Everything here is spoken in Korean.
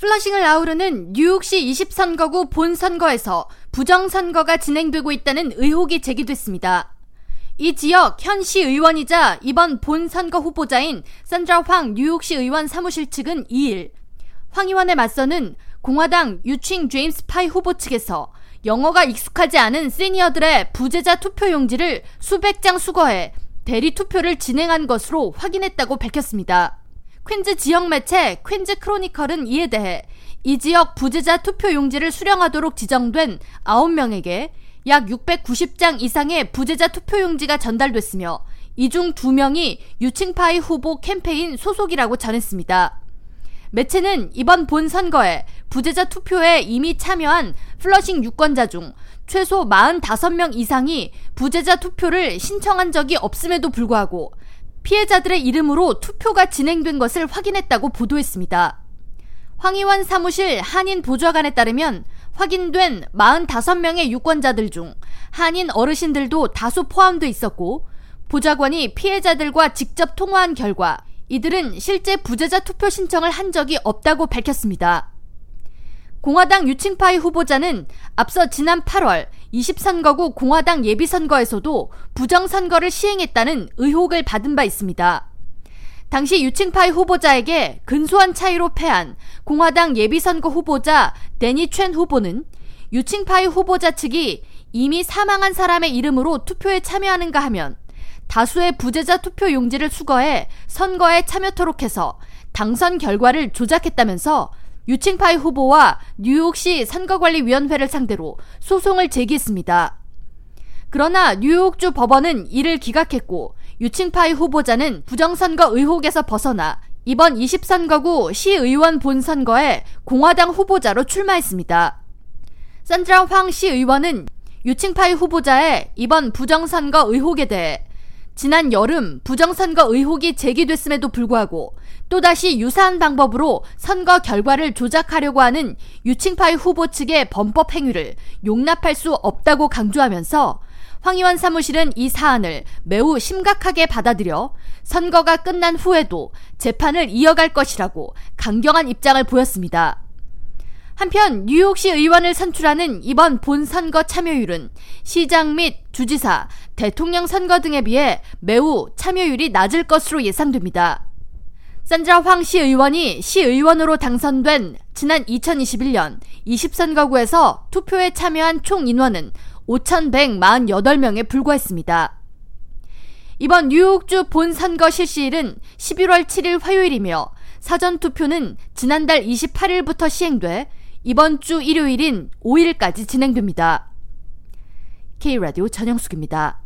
플러싱을 아우르는 뉴욕시 20선거구 본선거에서 부정선거가 진행되고 있다는 의혹이 제기됐습니다. 이 지역 현 시 의원이자 이번 본선거 후보자인 산드라 황 뉴욕시 의원 사무실 측은 2일 황 의원에 맞서는 공화당 유칭 제임스 파이 후보 측에서 영어가 익숙하지 않은 시니어들의 부재자 투표 용지를 수백 장 수거해 대리 투표를 진행한 것으로 확인했다고 밝혔습니다. 퀸즈 지역 매체 퀸즈 크로니컬은 이에 대해 이 지역 부재자 투표 용지를 수령하도록 지정된 9명에게 약 690장 이상의 부재자 투표 용지가 전달됐으며 이 중 2명이 유칭파이 후보 캠페인 소속이라고 전했습니다. 매체는 이번 본 선거에 부재자 투표에 이미 참여한 플러싱 유권자 중 최소 45명 이상이 부재자 투표를 신청한 적이 없음에도 불구하고 피해자들의 이름으로 투표가 진행된 것을 확인했다고 보도했습니다. 황의원 사무실 한인 보좌관에 따르면 확인된 45명의 유권자들 중 한인 어르신들도 다수 포함돼 있었고 보좌관이 피해자들과 직접 통화한 결과 이들은 실제 부재자 투표 신청을 한 적이 없다고 밝혔습니다. 공화당 유칭파이 후보자는 앞서 지난 8월 20선거구 공화당 예비선거에서도 부정선거를 시행했다는 의혹을 받은 바 있습니다. 당시 유칭파이 후보자에게 근소한 차이로 패한 공화당 예비선거 후보자 데니 챈 후보는 유칭파이 후보자 측이 이미 사망한 사람의 이름으로 투표에 참여하는가 하면 다수의 부재자 투표 용지를 수거해 선거에 참여토록 해서 당선 결과를 조작했다면서 유칭파이 후보와 뉴욕시 선거관리위원회를 상대로 소송을 제기했습니다. 그러나 뉴욕주 법원은 이를 기각했고 유칭파이 후보자는 부정선거 의혹에서 벗어나 이번 20선거구 시의원 본선거에 공화당 후보자로 출마했습니다. 산드라 황 시의원은 유칭파이 후보자의 이번 부정선거 의혹에 대해 지난 여름 부정선거 의혹이 제기됐음에도 불구하고 또다시 유사한 방법으로 선거 결과를 조작하려고 하는 유칭파이 후보 측의 범법 행위를 용납할 수 없다고 강조하면서 황 의원 사무실은 이 사안을 매우 심각하게 받아들여 선거가 끝난 후에도 재판을 이어갈 것이라고 강경한 입장을 보였습니다. 한편 뉴욕시 의원을 선출하는 이번 본선거 참여율은 시장 및 주지사, 대통령 선거 등에 비해 매우 참여율이 낮을 것으로 예상됩니다. 산드라 황 시 의원이 시 의원으로 당선된 지난 2021년 20선거구에서 투표에 참여한 총 인원은 5,148명에 불과했습니다. 이번 뉴욕주 본선거 실시일은 11월 7일 화요일이며 사전투표는 지난달 28일부터 시행돼 이번 주 일요일인 5일까지 진행됩니다. K라디오 전영숙입니다.